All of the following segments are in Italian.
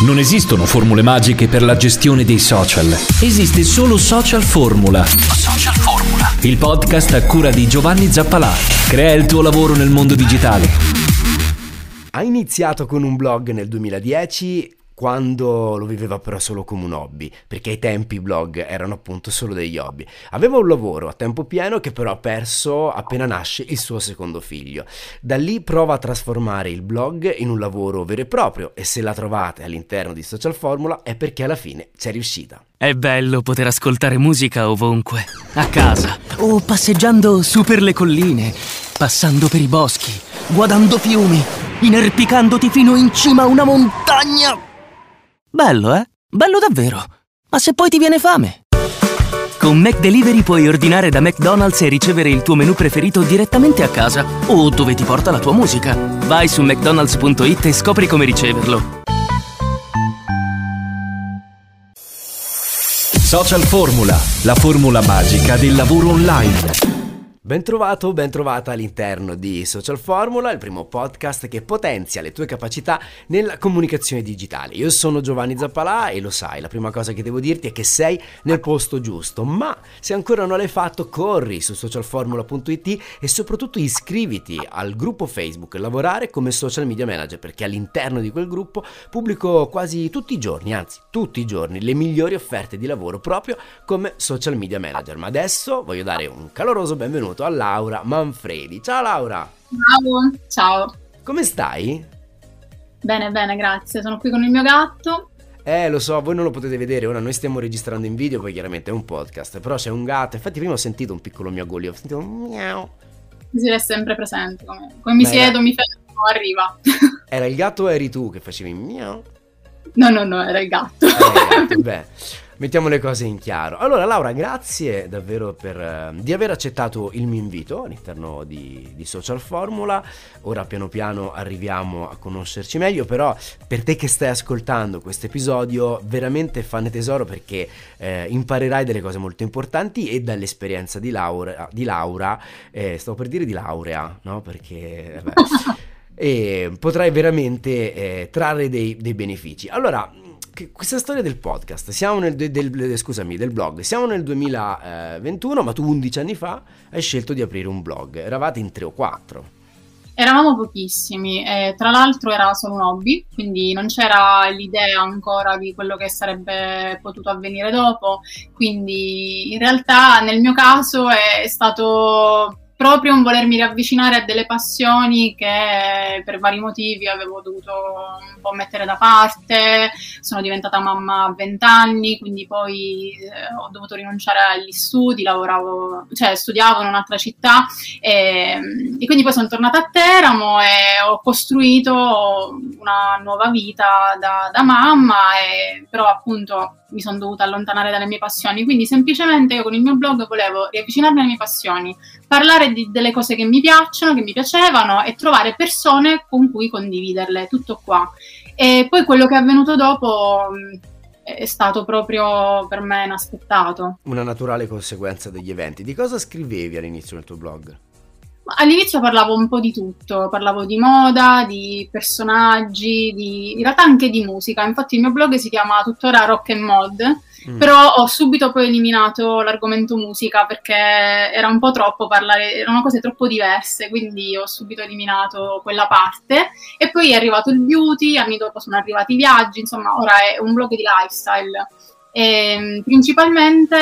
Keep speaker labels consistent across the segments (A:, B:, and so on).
A: Non esistono formule magiche per la gestione dei social. Esiste solo Social Formula. Social Formula. Il podcast a cura di Giovanni Zappalà. Crea il tuo lavoro nel mondo digitale.
B: Ha iniziato con un blog nel 2010 quando lo viveva però solo come un hobby, perché ai tempi i blog erano appunto solo degli hobby. Aveva un lavoro a tempo pieno che però ha perso appena nasce il suo secondo figlio. Da lì prova a trasformare il blog in un lavoro vero e proprio e se la trovate all'interno di Social Formula è perché alla fine c'è riuscita.
C: È bello poter ascoltare musica ovunque, a casa o passeggiando su per le colline, passando per i boschi, guardando fiumi, inerpicandoti fino in cima a una montagna Bello, eh? Bello davvero. Ma se poi ti viene fame? Con McDelivery puoi ordinare da McDonald's e ricevere il tuo menù preferito direttamente a casa o dove ti porta la tua musica. Vai su mcdonalds.it e scopri come riceverlo.
A: Social Formula, la formula magica del lavoro online.
B: Ben trovato, ben trovata all'interno di Social Formula, il primo podcast che potenzia le tue capacità nella comunicazione digitale. Io sono Giovanni Zappalà e lo sai, la prima cosa che devo dirti è che sei nel posto giusto, ma se ancora non l'hai fatto, corri su socialformula.it e soprattutto iscriviti al gruppo Facebook Lavorare come social media manager, perché all'interno di quel gruppo pubblico quasi tutti i giorni, anzi tutti i giorni, le migliori offerte di lavoro proprio come social media manager. Ma adesso voglio dare un caloroso benvenuto benvenuto a Laura Manfredi. Ciao Laura!
D: Ciao, ciao.
B: Come stai?
D: Bene, bene, grazie. Sono qui con il mio gatto.
B: Eh, lo so, voi non lo potete vedere, ora noi stiamo registrando in video, poi chiaramente è un podcast, però c'è un gatto, infatti prima ho sentito un piccolo miagolio, ho sentito un miau.
D: Si è sempre presente, come, come mi Beh, siedo, mi fermo, arriva.
B: Era il gatto o eri tu che facevi miau?
D: No, no, no, era il gatto.
B: Il gatto, beh mettiamo le cose in chiaro. Allora, Laura, grazie davvero per, eh, di aver accettato il mio invito all'interno di, di, Social Formula. Ora piano piano arriviamo a conoscerci meglio, però per te che stai ascoltando questo episodio, veramente fanne tesoro perché eh, imparerai delle cose molto importanti e dall'esperienza di Laura, di Laura eh, stavo per dire di laurea, no? Perché... e potrai veramente eh, trarre dei, dei benefici. Allora, questa storia del podcast, siamo nel, del, del, scusami, del blog, siamo nel 2021, ma tu 11 anni fa hai scelto di aprire un blog, eravate in tre o quattro.
D: Eravamo pochissimi, e tra l'altro era solo un hobby, quindi non c'era l'idea ancora di quello che sarebbe potuto avvenire dopo, quindi in realtà nel mio caso è stato proprio un volermi riavvicinare a delle passioni che per vari motivi avevo dovuto un po' mettere da parte. Sono diventata mamma a 20 anni, quindi poi eh, ho dovuto rinunciare agli studi, lavoravo, cioè studiavo in un'altra città e, e quindi poi sono tornata a Teramo e ho costruito una nuova vita da, da mamma, e, però appunto mi sono dovuta allontanare dalle mie passioni. Quindi semplicemente io con il mio blog volevo riavvicinarmi alle mie passioni, parlare di, delle cose che mi piacciono, che mi piacevano e trovare persone con cui condividerle. Tutto qua. E poi quello che è avvenuto dopo è stato proprio per me inaspettato.
B: Una naturale conseguenza degli eventi. Di cosa scrivevi all'inizio del tuo blog?
D: All'inizio parlavo un po' di tutto, parlavo di moda, di personaggi, di... in realtà anche di musica. Infatti il mio blog si chiama tuttora Rock and Mod, mm. però ho subito poi eliminato l'argomento musica perché era un po' troppo parlare, erano cose troppo diverse, quindi ho subito eliminato quella parte. E poi è arrivato il beauty, anni dopo sono arrivati i viaggi, insomma ora è un blog di lifestyle. E, ehm, principalmente,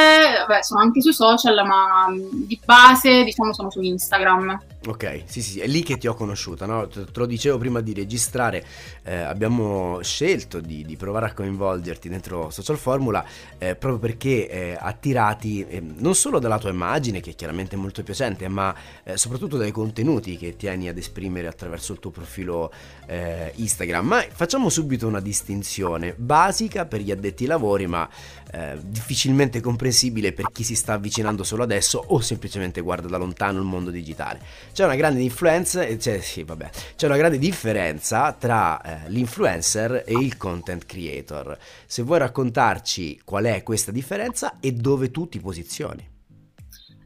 D: beh, sono anche sui social, ma di base, diciamo, sono su Instagram.
B: Ok, sì, sì, è lì che ti ho conosciuta, no? Te, te lo dicevo prima di registrare, eh, abbiamo scelto di, di, provare a coinvolgerti dentro Social Formula eh, proprio perché eh, attirati eh, non solo dalla tua immagine, che è chiaramente molto piacente, ma eh, soprattutto dai contenuti che tieni ad esprimere attraverso il tuo profilo eh, Instagram. Ma facciamo subito una distinzione basica per gli addetti ai lavori, ma difficilmente comprensibile per chi si sta avvicinando solo adesso o semplicemente guarda da lontano il mondo digitale c'è una grande influenza, cioè, sì, vabbè, c'è una grande differenza tra eh, l'influencer e il content creator. Se vuoi raccontarci qual è questa differenza e dove tu ti posizioni.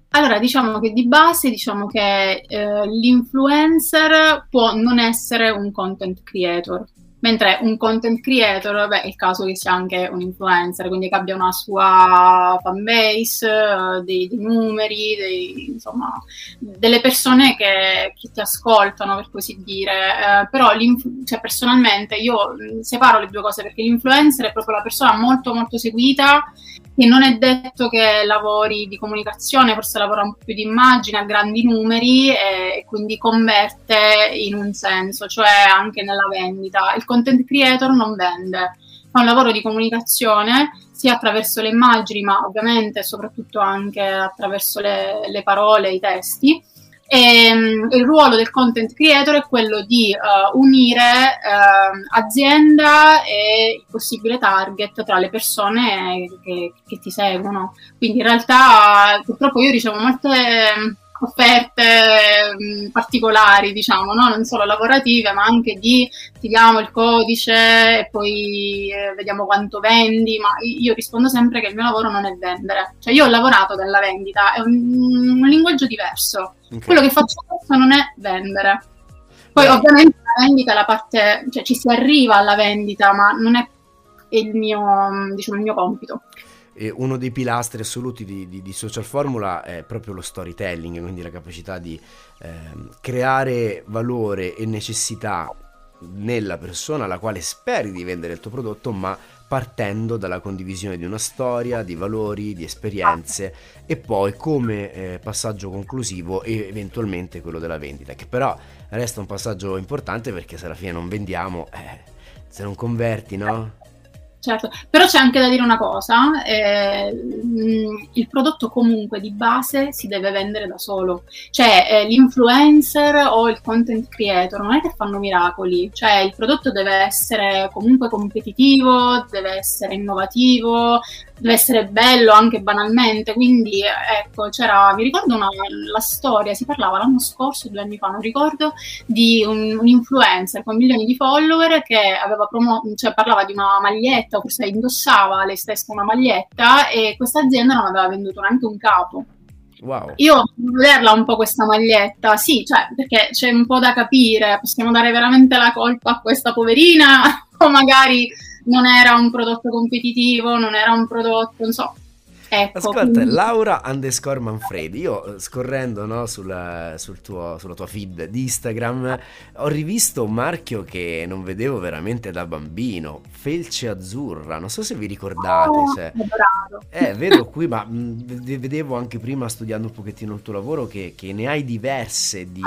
D: Allora, diciamo che di base diciamo che eh, l'influencer può non essere un content creator, Mentre un content creator, beh, è il caso che sia anche un influencer, quindi che abbia una sua fanbase, eh, dei, dei numeri, dei, insomma, delle persone che, che, ti ascoltano, per così dire. Eh, però cioè, personalmente io separo le due cose perché l'influencer è proprio la persona molto molto seguita che non è detto che lavori di comunicazione, forse lavora un po' più di immagine, a grandi numeri e, quindi converte in un senso, cioè anche nella vendita. Il content creator non vende, fa un lavoro di comunicazione sia attraverso le immagini, ma ovviamente soprattutto anche attraverso le, le parole, i testi e, ehm, il ruolo del content creator è quello di uh, unire uh, azienda e il possibile target tra le persone che, che, ti seguono. Quindi in realtà purtroppo io ricevo molte offerte mh, mm, particolari, diciamo, no? non solo lavorative, ma anche di ti diamo il codice e poi eh, vediamo quanto vendi, ma io rispondo sempre che il mio lavoro non è vendere. Cioè io ho lavorato nella vendita, è un, un linguaggio diverso. Okay. Quello che faccio adesso non è vendere. Poi Beh. ovviamente la vendita è la parte, cioè ci si arriva alla vendita, ma non è il mio, diciamo, il mio compito.
B: Uno dei pilastri assoluti di, di, di, Social Formula è proprio lo storytelling, quindi la capacità di eh, creare valore e necessità nella persona alla quale speri di vendere il tuo prodotto, ma partendo dalla condivisione di una storia, di valori, di esperienze e poi come eh, passaggio conclusivo eventualmente quello della vendita, che però resta un passaggio importante perché se alla fine non vendiamo, eh, se non converti, no?
D: Certo, però c'è anche da dire una cosa, eh, il prodotto comunque di base si deve vendere da solo, cioè eh, l'influencer o il content creator non è che fanno miracoli, cioè il prodotto deve essere comunque competitivo, deve essere innovativo, deve essere bello anche banalmente, quindi ecco, c'era, mi ricordo una, la storia, si parlava l'anno scorso, due anni fa, non ricordo, di un, un influencer con milioni di follower che aveva promo- cioè parlava di una maglietta, o forse indossava lei stessa una maglietta e questa azienda non aveva venduto neanche un capo.
B: Wow.
D: Io vederla un po' questa maglietta, sì, cioè, perché c'è un po' da capire, possiamo dare veramente la colpa a questa poverina o magari non era un prodotto competitivo, non era un prodotto, non so. Ecco,
B: Ascolta, quindi... Laura underscore Manfredi, io eh, scorrendo no, sulla, sul tuo, sulla tua feed di Instagram ho rivisto un marchio che non vedevo veramente da bambino, Felce Azzurra, non so se vi ricordate.
D: Oh, cioè,
B: eh, vedo qui, ma mh, vedevo anche prima studiando un pochettino il tuo lavoro che, che ne hai diverse di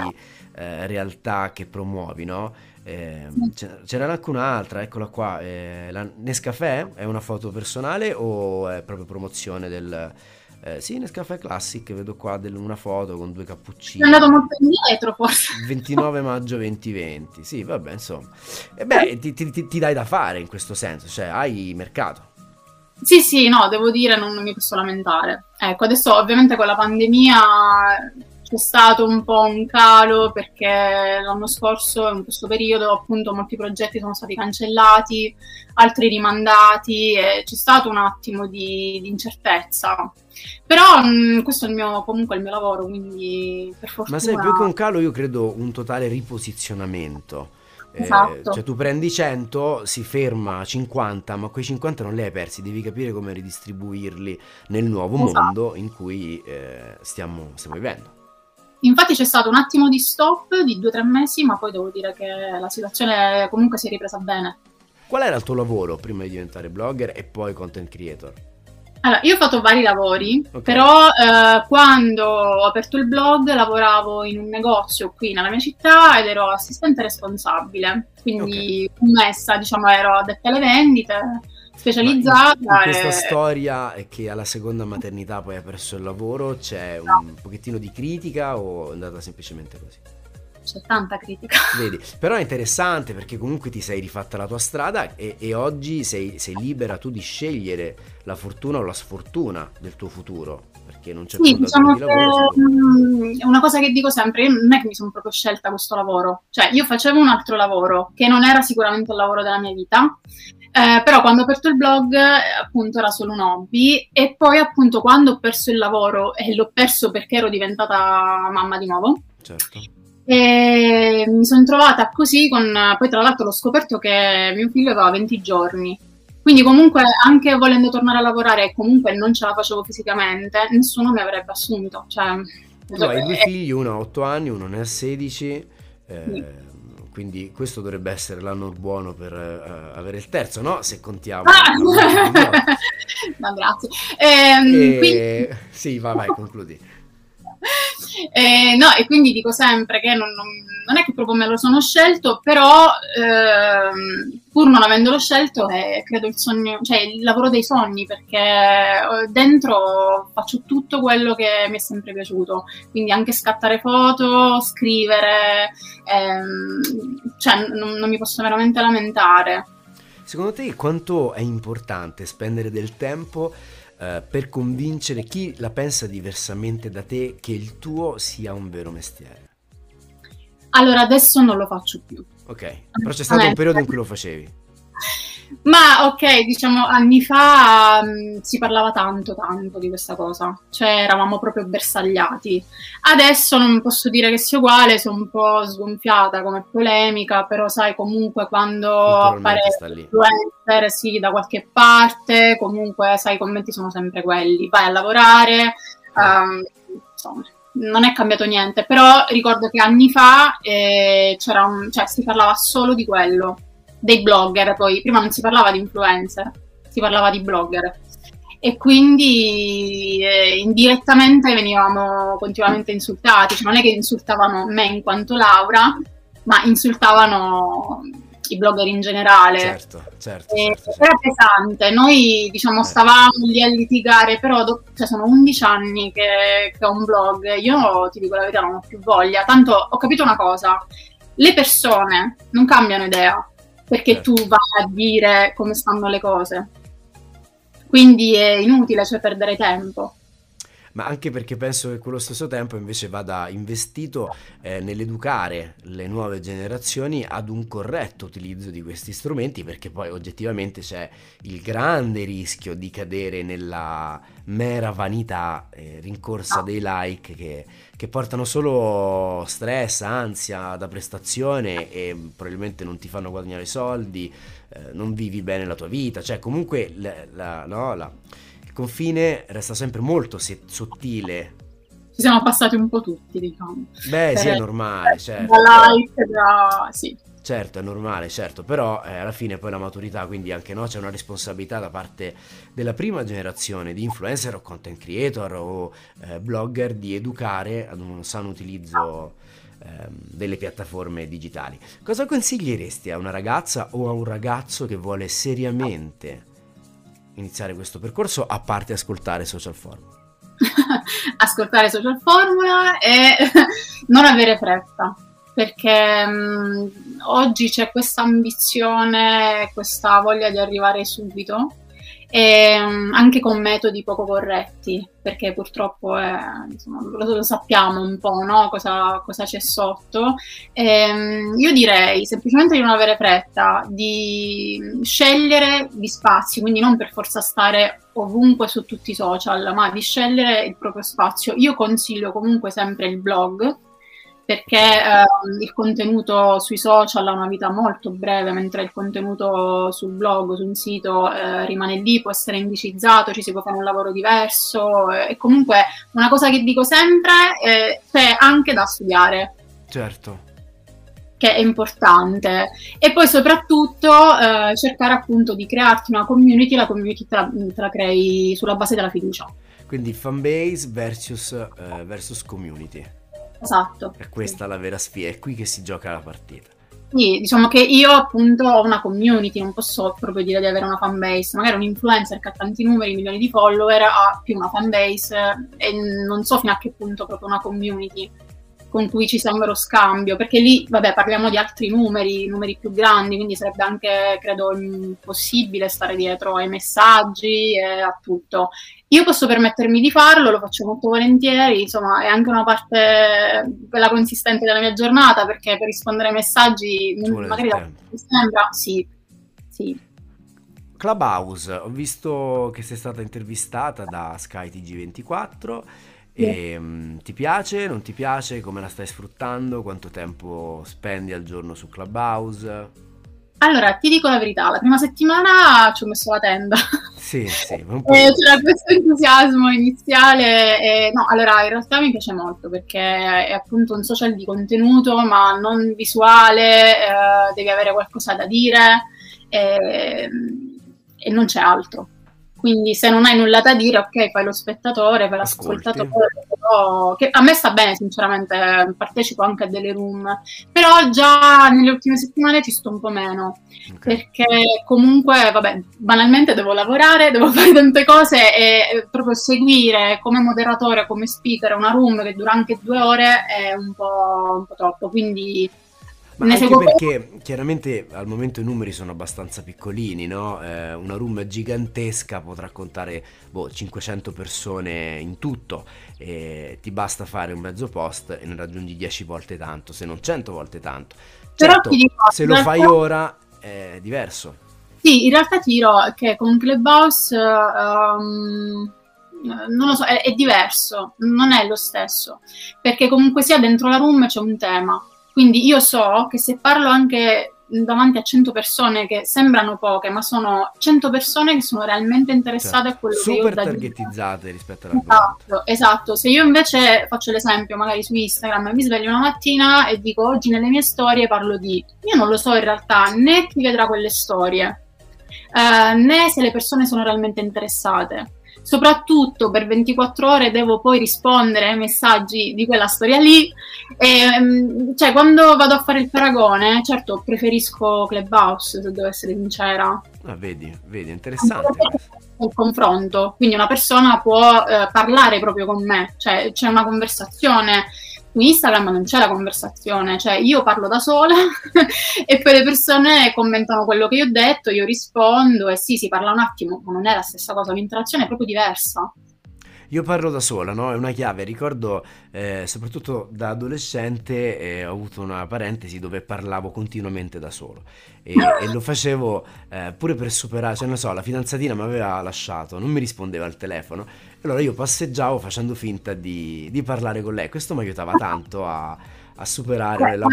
B: eh, realtà che promuovi, no? Eh, c'era anche un'altra, eccola qua. Eh, la Nescafè è una foto personale o è proprio promozione del. Eh, sì, Nescafè Classic, vedo qua del, una foto con due cappuccini.
D: È andato molto indietro forse.
B: 29 maggio 2020, sì, vabbè, insomma. E beh, ti, ti, ti, ti dai da fare in questo senso, cioè hai mercato.
D: Sì, sì, no, devo dire, non, non mi posso lamentare. Ecco, adesso ovviamente con la pandemia c'è stato un po' un calo perché l'anno scorso, in questo periodo, appunto, molti progetti sono stati cancellati, altri rimandati e c'è stato un attimo di, di incertezza. Però mh, questo è il mio, comunque il mio lavoro, quindi per fortuna...
B: Ma sai, più che un calo io credo un totale riposizionamento.
D: Eh, esatto.
B: Eh, cioè tu prendi 100, si ferma a 50, ma quei 50 non li hai persi, devi capire come ridistribuirli nel nuovo esatto. mondo in cui eh, stiamo, stiamo vivendo.
D: Infatti c'è stato un attimo di stop di due o tre mesi, ma poi devo dire che la situazione comunque si è ripresa bene.
B: Qual era il tuo lavoro prima di diventare blogger e poi content creator?
D: Allora, io ho fatto vari lavori, okay. però eh, quando ho aperto il blog lavoravo in un negozio qui nella mia città ed ero assistente responsabile, quindi okay. messa, diciamo, ero addetta alle vendite specializzata.
B: In, in questa e... storia che alla seconda maternità poi hai perso il lavoro, c'è un no. pochettino di critica o è andata semplicemente così?
D: C'è tanta critica.
B: Vedi, però è interessante perché comunque ti sei rifatta la tua strada e, e oggi sei, sei, libera tu di scegliere la fortuna o la sfortuna del tuo futuro. Perché non c'è
D: sì, più diciamo di lavoro. Che, mm, una cosa che dico sempre, non è che mi sono proprio scelta questo lavoro, cioè io facevo un altro lavoro che non era sicuramente il lavoro della mia vita, eh, però quando ho aperto il blog appunto era solo un hobby e poi appunto quando ho perso il lavoro e l'ho perso perché ero diventata mamma di nuovo
B: certo.
D: E mi sono trovata così con, poi tra l'altro l'ho scoperto che mio figlio aveva 20 giorni. Quindi comunque anche volendo tornare a lavorare e comunque non ce la facevo fisicamente, nessuno mi avrebbe assunto. Cioè,
B: tu hai due figli, uno ha 8 anni, uno ne ha 16. Eh, sì. Quindi questo dovrebbe essere l'anno buono per uh, avere il terzo, no? Se contiamo. Ah!
D: no, grazie. Ehm,
B: e... quindi... Sì, vai, vai, concludi.
D: Eh, no, e quindi dico sempre che non, non, non, è che proprio me lo sono scelto, però ehm, pur non avendolo scelto è credo il sogno, cioè il lavoro dei sogni, perché eh, dentro faccio tutto quello che mi è sempre piaciuto, quindi anche scattare foto, scrivere, ehm, cioè non, non mi posso veramente lamentare.
B: Secondo te quanto è importante spendere del tempo eh, per convincere chi la pensa diversamente da te che il tuo sia un vero mestiere?
D: Allora, adesso non lo faccio più.
B: Ok, però c'è stato un periodo in cui lo facevi.
D: Ma ok, diciamo anni fa mh, mm, si parlava tanto, tanto di questa cosa, cioè eravamo proprio bersagliati. Adesso non posso dire che sia uguale, sono un po' sgonfiata come polemica, però sai comunque quando appare influencer sì, da qualche parte, comunque sai i commenti sono sempre quelli, vai a lavorare, um, insomma non è cambiato niente, però ricordo che anni fa eh, c'era un, cioè, si parlava solo di quello dei blogger, poi prima non si parlava di influencer, si parlava di blogger e quindi eh, indirettamente venivamo continuamente insultati, cioè non è che insultavano me in quanto Laura, ma insultavano i blogger in generale.
B: Certo, certo.
D: certo, certo. Era pesante, noi diciamo eh. stavamo lì a litigare, però do- cioè, sono 11 anni che, che ho un blog, io ti dico la verità non ho più voglia, tanto ho capito una cosa, le persone non cambiano idea, perché certo. tu vai a dire come stanno le cose. Quindi è inutile, cioè perdere tempo
B: ma anche perché penso che quello stesso tempo invece vada investito eh, nell'educare le nuove generazioni ad un corretto utilizzo di questi strumenti, perché poi oggettivamente c'è il grande rischio di cadere nella mera vanità eh, rincorsa dei like che, che portano solo stress, ansia da prestazione e probabilmente non ti fanno guadagnare soldi, eh, non vivi bene la tua vita, cioè comunque la, la, no, la confine resta sempre molto sottile.
D: Ci siamo passati un po' tutti, diciamo.
B: Beh, sì, è normale, certo.
D: Da like, da... sì.
B: Certo, è normale, certo, però eh, alla fine poi la maturità, quindi anche no, c'è una responsabilità da parte della prima generazione di influencer o content creator o eh, blogger di educare ad un sano utilizzo eh, delle piattaforme digitali. Cosa consiglieresti a una ragazza o a un ragazzo che vuole seriamente iniziare questo percorso a parte ascoltare Social Formula?
D: ascoltare Social Formula e non avere fretta perché mh, oggi c'è questa ambizione, questa voglia di arrivare subito e um, anche con metodi poco corretti, perché purtroppo è, insomma, lo, lo, sappiamo un po' no? cosa, cosa, c'è sotto. E, um, io direi semplicemente di non avere fretta, di scegliere gli spazi, quindi non per forza stare ovunque su tutti i social, ma di scegliere il proprio spazio. Io consiglio comunque sempre il blog perché eh, il contenuto sui social ha una vita molto breve, mentre il contenuto sul blog, su un sito eh, rimane lì, può essere indicizzato, ci si può fare un lavoro diverso e eh, comunque una cosa che dico sempre è c'è anche da studiare.
B: Certo.
D: Che è importante. E poi soprattutto eh, cercare appunto di crearti una community, la community te la, te la crei sulla base della fiducia.
B: Quindi fanbase versus, uh, versus community.
D: Esatto.
B: È questa la vera sfida, è qui che si gioca la partita.
D: Sì, diciamo che io appunto ho una community, non posso proprio dire di avere una fanbase, magari un influencer che ha tanti numeri, milioni di follower, ha più una fanbase e non so fino a che punto proprio una community con cui ci sia un vero scambio, perché lì, vabbè, parliamo di altri numeri, numeri più grandi, quindi sarebbe anche, credo, impossibile stare dietro ai messaggi e a tutto. Io posso permettermi di farlo, lo faccio molto volentieri, insomma, è anche una parte quella consistente della mia giornata, perché per rispondere ai messaggi, magari da sembra, sì, sì.
B: Clubhouse, ho visto che sei stata intervistata da Sky TG24 E, um, ti piace? Non ti piace? Come la stai sfruttando? Quanto tempo spendi al giorno su Clubhouse?
D: Allora, ti dico la verità, la prima settimana ci ho messo la tenda.
B: Sì, sì,
D: un po'. Eh, c'era questo entusiasmo iniziale. E, no, allora, in realtà mi piace molto perché è appunto un social di contenuto, ma non visuale, eh, devi avere qualcosa da dire e, e non c'è altro. Quindi se non hai nulla da dire, ok, fai lo spettatore, fai l'ascoltatore, però, che a me sta bene sinceramente, partecipo anche a delle room, però già nelle ultime settimane ci sto un po' meno, okay. perché comunque, vabbè, banalmente devo lavorare, devo fare tante cose e proprio seguire come moderatore, come speaker una room che dura anche due ore è un po', un po troppo, quindi
B: ma ne anche perché chiaramente al momento i numeri sono abbastanza piccolini, no? Eh, una room gigantesca potrà contare boh, 500 persone in tutto e ti basta fare un mezzo post e ne raggiungi 10 volte tanto, se non 100 volte tanto. Certo, dico, se lo fai ora è diverso.
D: Sì, in realtà ti dirò che con Clubhouse... Um non lo so, è, è, diverso, non è lo stesso, perché comunque sia dentro la room c'è un tema, quindi io so che se parlo anche davanti a 100 persone che sembrano poche, ma sono 100 persone che sono realmente interessate cioè, a quello che io
B: Super targetizzate rispetto alla
D: Esatto, esatto. Se io invece faccio l'esempio magari su Instagram, mi sveglio una mattina e dico oggi nelle mie storie parlo di... Io non lo so in realtà né chi vedrà quelle storie, eh, né se le persone sono realmente interessate soprattutto per 24 ore devo poi rispondere ai messaggi di quella storia lì. E, mm, cioè, quando vado a fare il paragone, certo, preferisco Clubhouse, se devo essere sincera.
B: Ah, vedi, vedi, interessante.
D: Il confronto, quindi una persona può eh, parlare proprio con me, cioè c'è una conversazione su Instagram non c'è la conversazione, cioè io parlo da sola e poi le persone commentano quello che io ho detto, io rispondo e sì, si parla un attimo, ma non è la stessa cosa, l'interazione è proprio diversa.
B: Io parlo da sola, no? È una chiave. Ricordo, eh, soprattutto da adolescente, eh, ho avuto una parentesi dove parlavo continuamente da solo. E, e lo facevo eh, pure per superare, cioè non so, la fidanzatina mi aveva lasciato, non mi rispondeva al telefono. Allora io passeggiavo facendo finta di, di parlare con lei. Questo mi aiutava tanto a, a superare
D: la...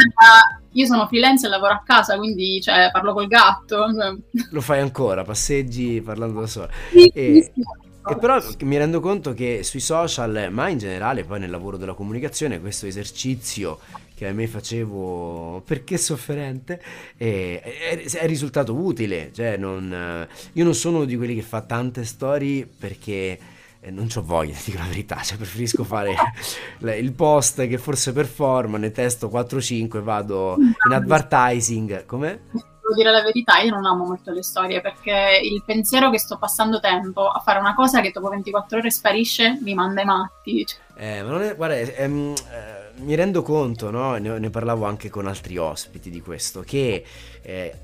D: Io sono freelance e lavoro a casa, quindi cioè, parlo col gatto.
B: Lo fai ancora, passeggi parlando da sola. Sì, e... sì. E però mi rendo conto che sui social, ma in generale poi nel lavoro della comunicazione, questo esercizio che a me facevo perché sofferente è, è, è risultato utile. Cioè non, io non sono di quelli che fa tante storie perché eh, non ho voglia, dico la verità, cioè preferisco fare il post che forse performa, ne testo 4-5 vado in advertising, come?
D: devo dire la verità, io non amo molto le storie perché il pensiero che sto passando tempo a fare una cosa che dopo 24 ore sparisce mi manda i matti.
B: Eh, ma non è, guarda, ehm, eh, mi rendo conto, no? ne, ne, parlavo anche con altri ospiti di questo, che eh,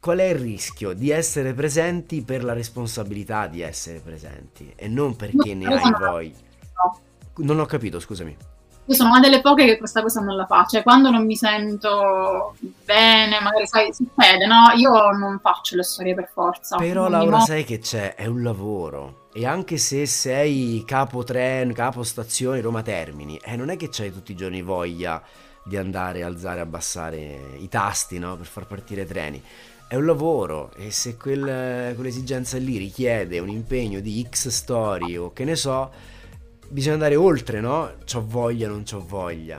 B: qual è il rischio di essere presenti per la responsabilità di essere presenti e non perché no, ne hai voi. No. Non ho capito, scusami.
D: Io sono una delle poche che questa cosa non la fa, cioè quando non mi sento bene, magari sai, succede, no? Io non faccio le storie per forza.
B: Però Laura mo- sai che c'è, è un lavoro. E anche se sei capo tren, capo stazione Roma Termini, eh, non è che c'hai tutti i giorni voglia di andare, alzare, abbassare i tasti, no? Per far partire i treni è un lavoro e se quel, quell'esigenza lì richiede un impegno di X story o che ne so, bisogna andare oltre, no? C'ho voglia, non c'ho voglia.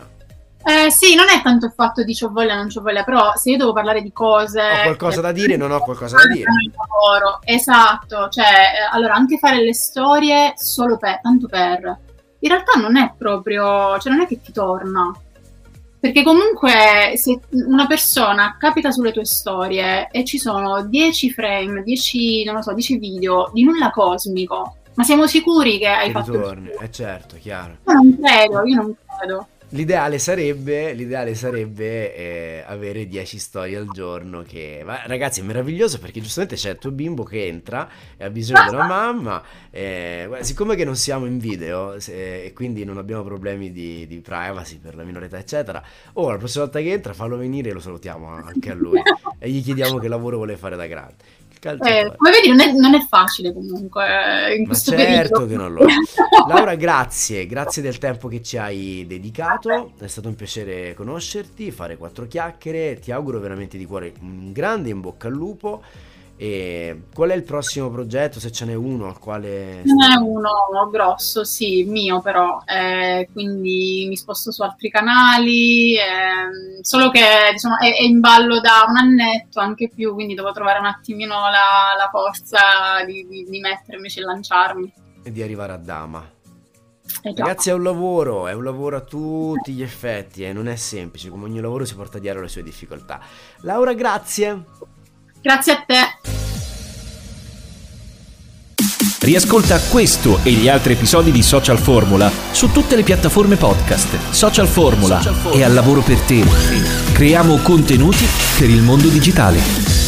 D: Eh, sì, non è tanto il fatto di c'ho voglia, non c'ho voglia, però se io devo parlare di cose...
B: Ho qualcosa da dire, non ho qualcosa da dire.
D: Lavoro. Esatto, cioè, eh, allora, anche fare le storie solo per, tanto per... In realtà non è proprio, cioè non è che ti torna. Perché comunque se una persona capita sulle tue storie e ci sono 10 frame, 10, non lo so, 10 video di nulla cosmico, ma siamo sicuri che hai fatto ritorni?
B: Eh certo, chiaro.
D: Io non credo, io non credo.
B: L'ideale sarebbe, l'ideale sarebbe eh, avere 10 storie al giorno che... Ma, ragazzi è meraviglioso perché giustamente c'è il tuo bimbo che entra e ha bisogno della mamma. Eh, siccome che non siamo in video se, e quindi non abbiamo problemi di, di, privacy per la minorità eccetera, ora la prossima volta che entra fallo venire e lo salutiamo anche a lui e gli chiediamo che lavoro vuole fare da grande
D: Eh, come vedi non è, non è, facile comunque eh, in
B: Ma
D: questo
B: certo
D: periodo.
B: che non lo è. Laura, grazie, grazie del tempo che ci hai dedicato, è stato un piacere conoscerti, fare quattro chiacchiere, ti auguro veramente di cuore un grande in bocca al lupo. E qual è il prossimo progetto, se ce n'è uno, al quale...
D: Ce n'è uno grosso, sì, mio però, eh, quindi mi sposto su altri canali, eh, solo che diciamo, è, è, in ballo da un annetto, anche più, quindi devo trovare un attimino la, la forza di, di, di mettermi e lanciarmi.
B: E di arrivare a Dama.
D: Eh,
B: Ragazzi, è un lavoro, è un lavoro a tutti gli effetti, eh, non è semplice, come ogni lavoro si porta dietro le sue difficoltà. Laura, grazie.
D: Grazie a te.
A: Riascolta questo e gli altri episodi di Social Formula su tutte le piattaforme podcast. Social Formula, Social Formula. è al lavoro per te. Creiamo contenuti per il mondo digitale.